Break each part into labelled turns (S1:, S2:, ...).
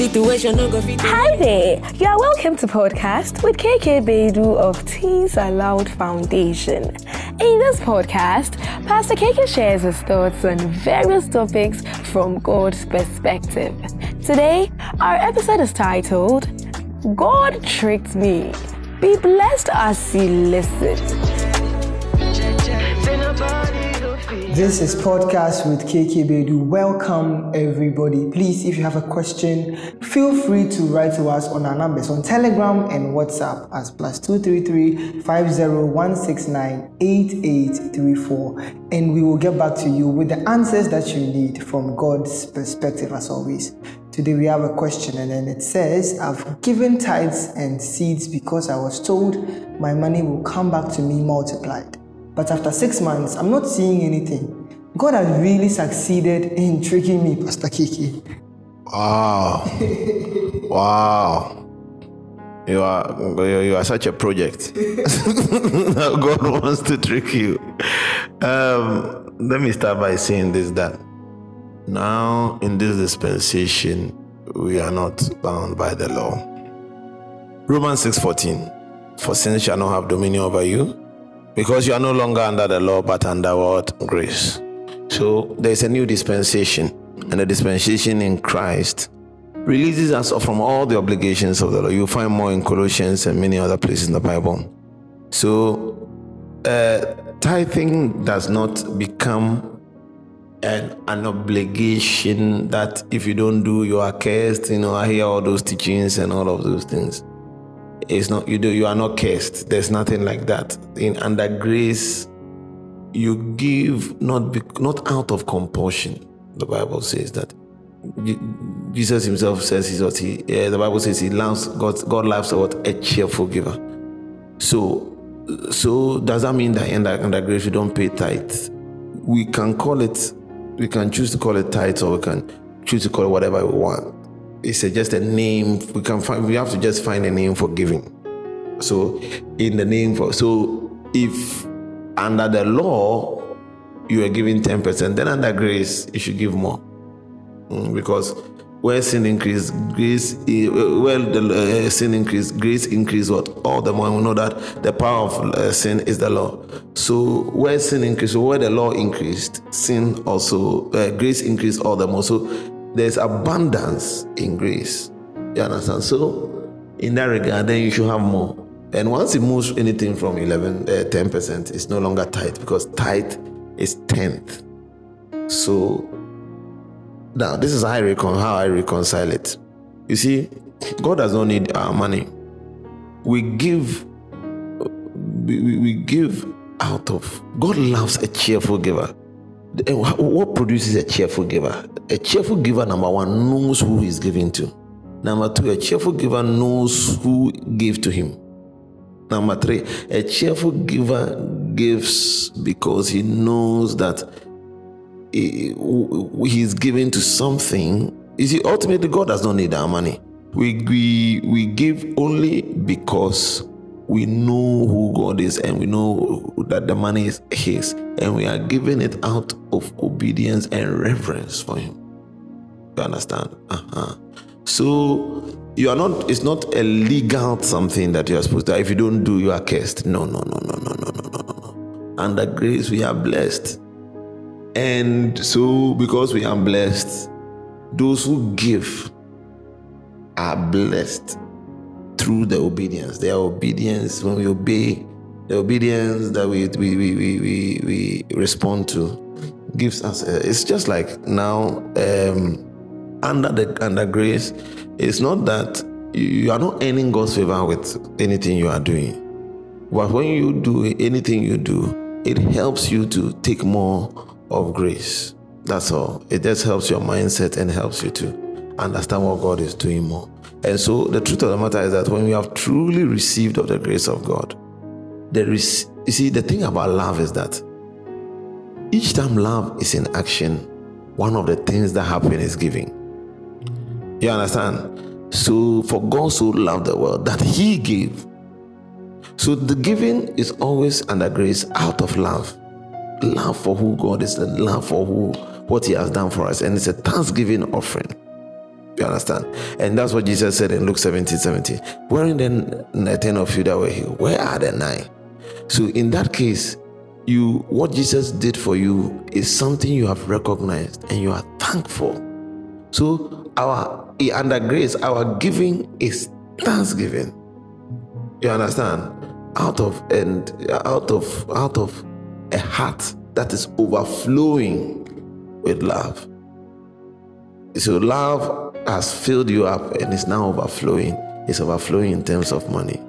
S1: situation no go fit.
S2: Hi there. You are welcome to podcast with KK Bedu of Teens Aloud Foundation. In this podcast, Pastor KK shares his thoughts on various topics from God's perspective. Today, our episode is titled God Tricked Me. Be blessed as you listen.
S3: This is podcast with KK Bedu. Welcome everybody. Please, if you have a question, feel free to write to us on our numbers on Telegram and WhatsApp as plus two three three five zero one six nine eight eight three four, and we will get back to you with the answers that you need from God's perspective, as always. Today we have a question, and then it says, "I've given tithes and seeds because I was told my money will come back to me multiplied." But after six months, I'm not seeing anything. God has really succeeded in tricking me, Pastor Kiki.
S4: Wow. wow. You are you are such a project. God wants to trick you. Um, let me start by saying this that now in this dispensation we are not bound by the law. Romans 6:14 For sin shall not have dominion over you because you are no longer under the law but under what? Grace. So there's a new dispensation, and the dispensation in Christ releases us from all the obligations of the law. You'll find more in Colossians and many other places in the Bible. So uh, tithing does not become an, an obligation that if you don't do, you are cursed. You know, I hear all those teachings and all of those things. It's not you do you are not cursed. There's nothing like that. In under grace, you give not be, not out of compulsion. The Bible says that. Jesus Himself says he's what he. the Bible says He loves God. God loves what a cheerful giver. So, so does that mean that under, under grace we don't pay tithe? We can call it. We can choose to call it tithe or we can choose to call it whatever we want. It's a, just a name. We can find. We have to just find a name for giving. So, in the name for so if under the law you are giving 10%, then under grace you should give more. Mm, because where sin increase, grace, well, the uh, sin increase, grace increase what? All the more we know that the power of uh, sin is the law. So where sin increased, so where the law increased, sin also, uh, grace increased all the more. So there's abundance in grace. You understand? So in that regard, then you should have more. And once it moves anything from 11, uh, 10%, it's no longer tithe because tithe is tenth. So now this is how I, recon- how I reconcile it. You see, God does not need our money. We give, we, we give out of, God loves a cheerful giver. Eh, what produces a cheerful giver? A cheerful giver, number one, knows who he's giving to. Number two, a cheerful giver knows who gave to him. Number three, a cheerful giver gives because he knows that eh, he, he's giving to something. You see, ultimately, God does not need our money. We, we, we give only because we know who God is and we know that the money is His, and we are giving it out of obedience and reverence for Him. You understand? Uh-huh. So you are not it's not a legal something that you are supposed to if you don't do you are cursed no no no no no no no no no no under grace we are blessed and so because we are blessed those who give are blessed through the obedience their obedience when we obey the obedience that we we we we, we, respond to gives us a, it's just like now um under the under grace it's not that you are not earning God's favor with anything you are doing. But when you do anything you do, it helps you to take more of grace. That's all. It just helps your mindset and helps you to understand what God is doing more. And so the truth of the matter is that when we have truly received of the grace of God, there is you see the thing about love is that each time love is in action, one of the things that happen is giving. You understand? So, for God so loved the world that He gave. So, the giving is always under grace out of love. Love for who God is, love for who what He has done for us. And it's a thanksgiving offering. You understand? And that's what Jesus said in Luke 17 17. Where then the ten of you that were healed? Where are the nine? So in that case, you what Jesus did for you is something you have recognized and you are thankful. So our under grace, our giving is thanksgiving. You understand? Out of and out of out of a heart that is overflowing with love. So love has filled you up and is now overflowing. It's overflowing in terms of money,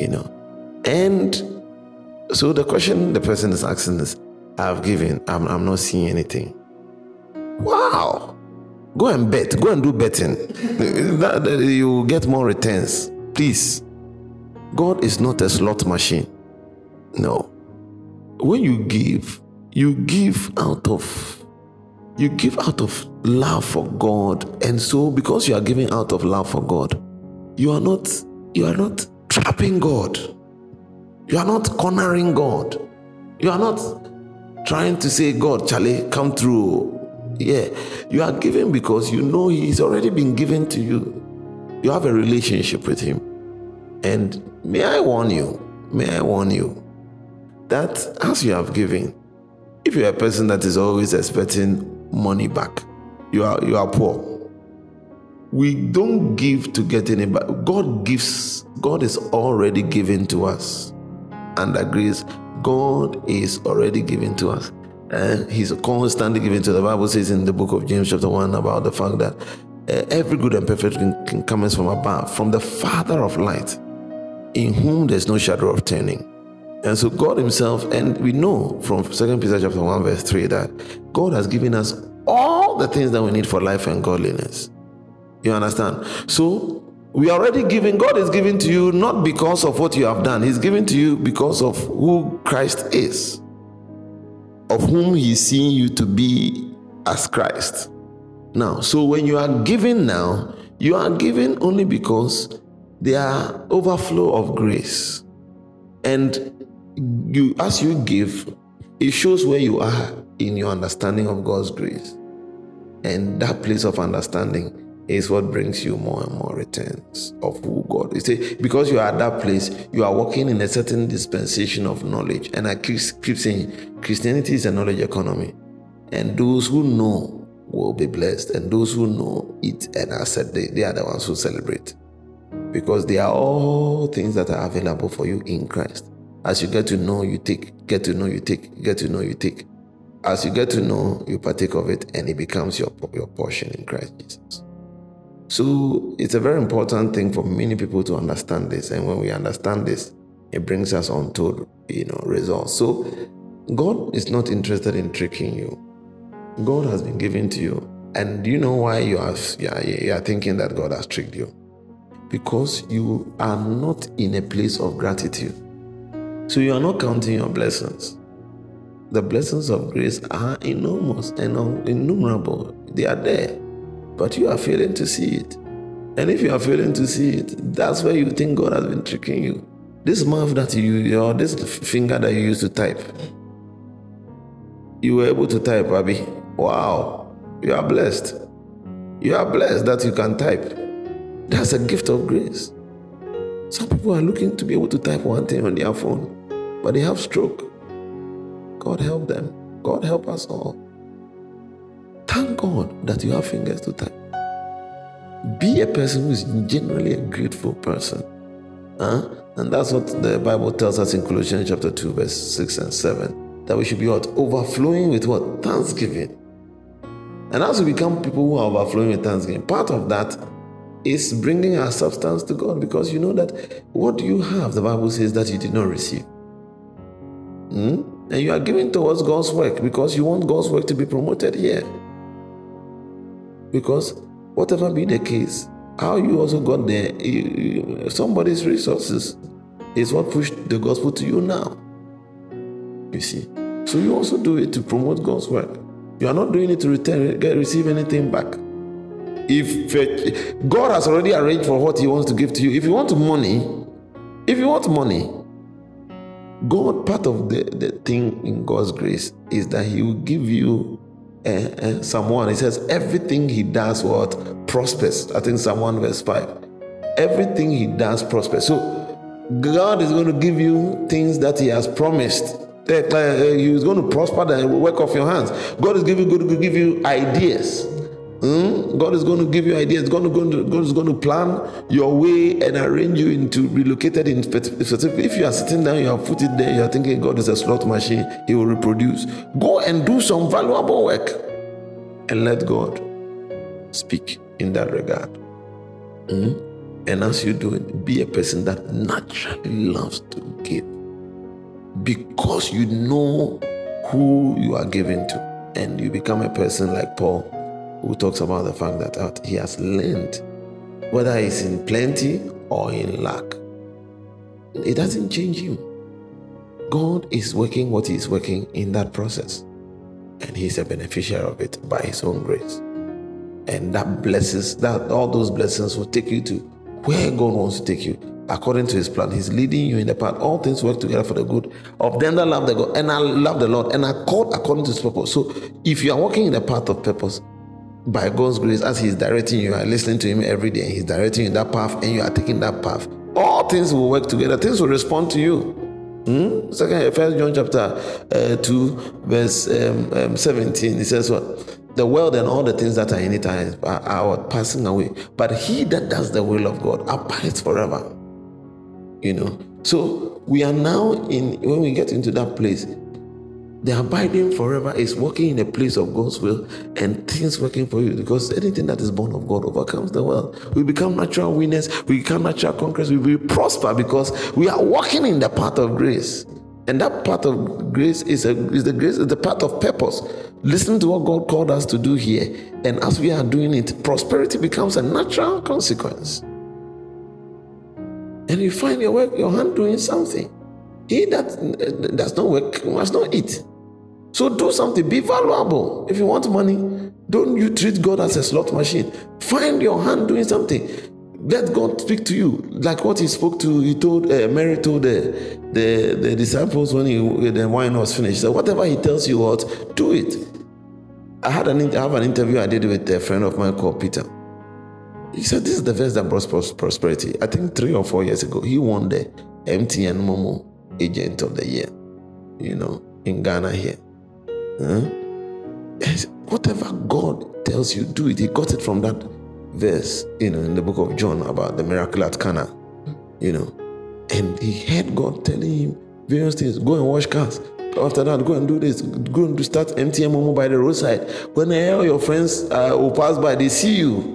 S4: you know. And so the question the person is asking is, I've given, I'm, I'm not seeing anything. Wow. Go and bet. Go and do betting. That you get more returns. Please. God is not a slot machine. No. When you give, you give out of you give out of love for God. And so because you are giving out of love for God, you are not you are not trapping God. You are not cornering God. You are not trying to say, God, Charlie, come through. Yeah. You are giving because you know He's already been given to you. You have a relationship with Him. And may I warn you, may I warn you that as you have given, if you're a person that is always expecting money back. You are you are poor. We don't give to get anybody. God gives. God is already given to us, and agrees. God is already given to us, and He's constantly given to. The Bible says in the book of James, chapter one, about the fact that uh, every good and perfect thing can come from above, from the Father of light, in whom there's no shadow of turning. And so God Himself, and we know from Second Peter chapter 1, verse 3, that God has given us all the things that we need for life and godliness. You understand? So we are already giving, God is giving to you not because of what you have done, He's giving to you because of who Christ is, of whom He's seeing you to be as Christ. Now, so when you are giving now, you are giving only because there are overflow of grace. And you as you give, it shows where you are in your understanding of God's grace. And that place of understanding is what brings you more and more returns of who God is. Because you are at that place, you are working in a certain dispensation of knowledge. And I keep, keep saying Christianity is a knowledge economy. And those who know will be blessed. And those who know it and are said, they, they are the ones who celebrate. Because they are all things that are available for you in Christ. As you get to know, you take. Get to know, you take. Get to know, you take. As you get to know, you partake of it, and it becomes your, your portion in Christ Jesus. So it's a very important thing for many people to understand this. And when we understand this, it brings us on to you know results. So God is not interested in tricking you. God has been given to you. And do you know why you are, you are thinking that God has tricked you? Because you are not in a place of gratitude. So you are not counting your blessings. The blessings of grace are enormous and innumerable. They are there, but you are failing to see it. And if you are failing to see it, that's where you think God has been tricking you. This mouth that you or this finger that you used to type, you were able to type, Abby. Wow, you are blessed. You are blessed that you can type. That's a gift of grace. Some people are looking to be able to type one thing on their phone but they have stroke. God help them. God help us all. Thank God that you have fingers to type. Be a person who is generally a grateful person. Huh? And that's what the Bible tells us in Colossians chapter 2, verse 6 and 7. That we should be what? Overflowing with what? Thanksgiving. And as we become people who are overflowing with thanksgiving, part of that is bringing our substance to God because you know that what you have, the Bible says that you did not receive. Hmm? And you are giving towards God's work because you want God's work to be promoted here. Because whatever be the case, how you also got there, you, you, somebody's resources is what pushed the gospel to you now. You see. So you also do it to promote God's work. You are not doing it to return, get, receive anything back. If God has already arranged for what He wants to give to you, if you want money, if you want money, God, part of the, the thing in God's grace is that He will give you uh, uh, Psalm 1, it says, everything he does, what? Prospers. I think Psalm 1, verse 5. Everything he does prospers. So God is going to give you things that he has promised. Uh, he's going to prosper the work of your hands. God is giving, going to give you ideas. Mm? God is going to give you ideas. God is going to, God is going to plan your way and arrange you into relocated in specific. If you are sitting down, you have put it there, you are thinking God is a slot machine, He will reproduce. Go and do some valuable work and let God speak in that regard. Mm? And as you do it, be a person that naturally loves to give because you know who you are giving to. And you become a person like Paul who talks about the fact that uh, he has learned, whether it's in plenty or in lack. It doesn't change him. God is working what He's working in that process, and He's a beneficiary of it by His own grace. And that blesses that all those blessings will take you to where God wants to take you according to his plan. He's leading you in the path. All things work together for the good of them that love the God and I love the Lord and I called according to his purpose. So if you are walking in the path of purpose, by God's grace, as He's directing you, you are listening to Him every day, and He's directing you in that path, and you are taking that path. All things will work together. Things will respond to you. Hmm? Second, First John chapter uh, two, verse um, um, seventeen. It says what? The world and all the things that are in it are, are passing away, but he that does the will of God abides forever. You know. So we are now in when we get into that place, the abiding forever is walking in a place of God's will and things working for you because anything that is born of God overcomes the world. We become natural winners, we become natural conquerors, we will prosper because we are walking in the path of grace. And that path of grace is, a, is the grace, is the path of purpose. Listen to what God called us to do here. And as we are doing it, prosperity becomes a natural consequence. And you find your work, your hand doing something. He that does not work must not eat. So do something, be valuable. If you want money, don't you treat God as a slot machine. Find your hand doing something. Let God speak to you, like what He spoke to. He told uh, Mary told the, the the disciples when he, the wine was finished. So whatever He tells you what, do it. I had an I have an interview I did with a friend of mine called Peter. He said this is the verse that brought prosperity. I think three or four years ago, he won the MTN Momo Agent of the Year. You know, in Ghana here. Huh? Whatever God tells you, do it. He got it from that verse, you know, in the book of John about the miracle at Cana, you know. And he heard God telling him various things. Go and wash cars. After that, go and do this. Go and start MTN Momo by the roadside. When all your friends uh, will pass by, they see you.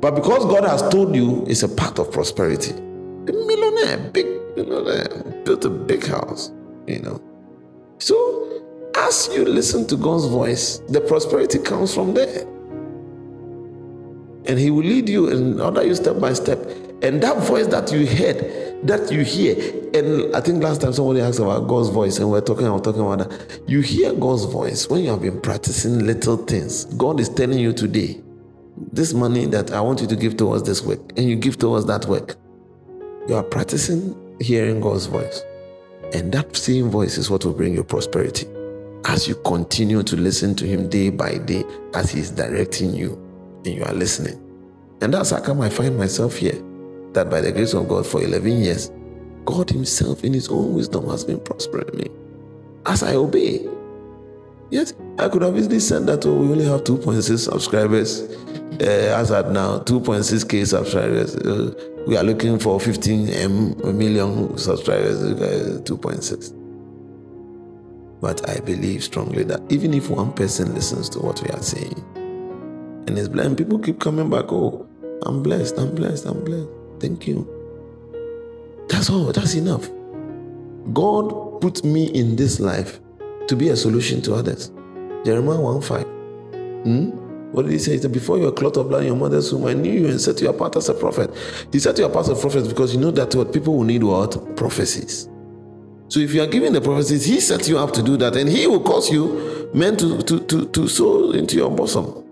S4: But because God has told you, it's a part of prosperity. A millionaire, big millionaire, built a big house, you know. So as you listen to God's voice, the prosperity comes from there. And He will lead you and order you step by step. And that voice that you heard, that you hear, and I think last time somebody asked about God's voice, and we're talking, I'm talking about that. You hear God's voice when you have been practicing little things. God is telling you today, this money that I want you to give towards this work, and you give towards that work. You are practicing hearing God's voice. And that same voice is what will bring you prosperity as you continue to listen to Him day by day as He's directing you and you are listening. And that's how come I find myself here. That by the grace of God, for 11 years, God Himself, in His own wisdom, has been prospering me as I obey. Yes, I could have easily said that oh, we only have 2.6 subscribers. Uh, as at now, 2.6k subscribers. Uh, we are looking for 15 M million subscribers. 2.6. But I believe strongly that even if one person listens to what we are saying and is blessed, people keep coming back, oh, I'm blessed, I'm blessed, I'm blessed. Thank you. That's all, that's enough. God put me in this life to be a solution to others. Jeremiah 1 5. Hmm? What did he say? He said, Before you were clothed of blood your mother's womb, I knew you and set you apart as a prophet. He set you apart as a prophet because you know that what people will need what? Prophecies. So if you are giving the prophecies, he set you up to do that, and he will cause you men to, to, to, to sow into your bosom.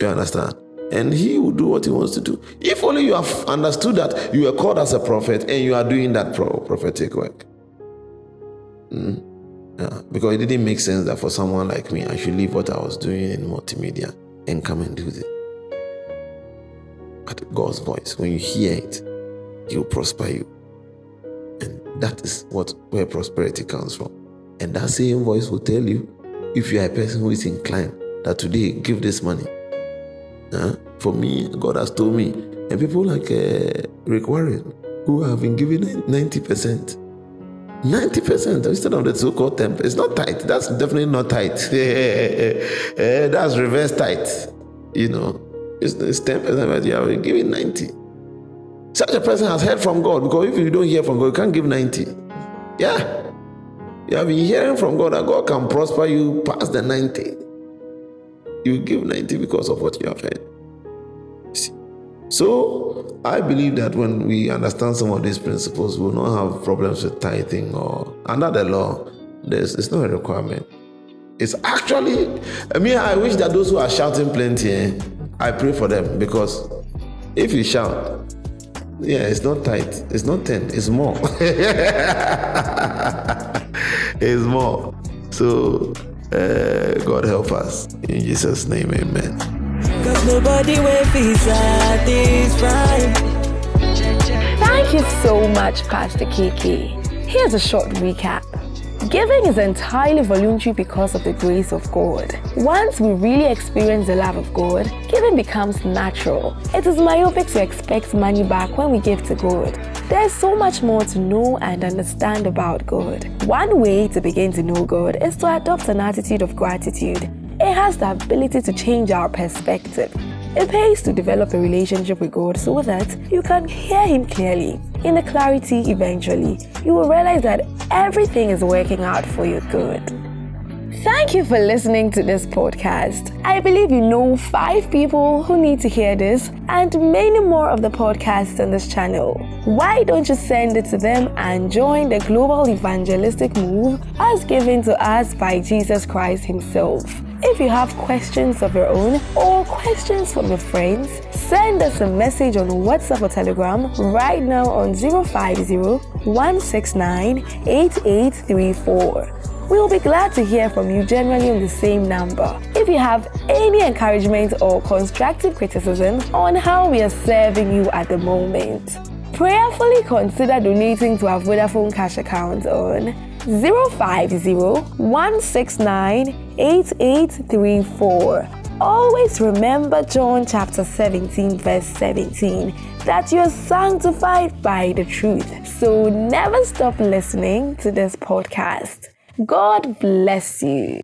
S4: You understand? And he will do what he wants to do. If only you have understood that you are called as a prophet and you are doing that prophetic work. Mm. Yeah, because it didn't make sense that for someone like me, I should leave what I was doing in multimedia and come and do this. But God's voice, when you hear it, He will prosper you. That is what where prosperity comes from. And that same voice will tell you if you are a person who is inclined that today give this money. Uh, for me, God has told me, and people like uh, Rick Warren, who have been giving 90%. 90% instead of the so-called 10 it's not tithe. That's definitely not tithe. Eh, that's reverse tithe. You know it's, it's 10% but you are giving 90 such a person has heard from god because if you don't hear from god you can't give 90 yeah you have been hearing from god that god can prosper you past the 90 you give 90 because of what you have heard so I believe that when we understand some of these principles, we will not have problems with tithing or under the law. There's it's not a requirement. It's actually I mean I wish that those who are shouting plenty, eh, I pray for them because if you shout, yeah, it's not tithe, it's not ten, it's more. it's more. So uh, God help us. In Jesus' name, amen. Cause nobody will be
S2: satisfied. Thank you so much, Pastor Kiki. Here's a short recap. Giving is entirely voluntary because of the grace of God. Once we really experience the love of God, giving becomes natural. It is myopic to expect money back when we give to God. There's so much more to know and understand about God. One way to begin to know God is to adopt an attitude of gratitude it has the ability to change our perspective. It pays to develop a relationship with God so that you can hear Him clearly. In the clarity, eventually, you will realize that everything is working out for your good. Thank you for listening to this podcast. I believe you know five people who need to hear this and many more of the podcasts on this channel. Why don't you send it to them and join the global evangelistic move as given to us by Jesus Christ Himself? If you have questions of your own or questions from your friends, send us a message on WhatsApp or Telegram right now on 050 169 8834. We will be glad to hear from you generally on the same number. If you have any encouragement or constructive criticism on how we are serving you at the moment, prayerfully consider donating to our Vodafone cash account on 050-169-8834. Always remember John chapter 17 verse 17 that you're sanctified by the truth. So never stop listening to this podcast. God bless you.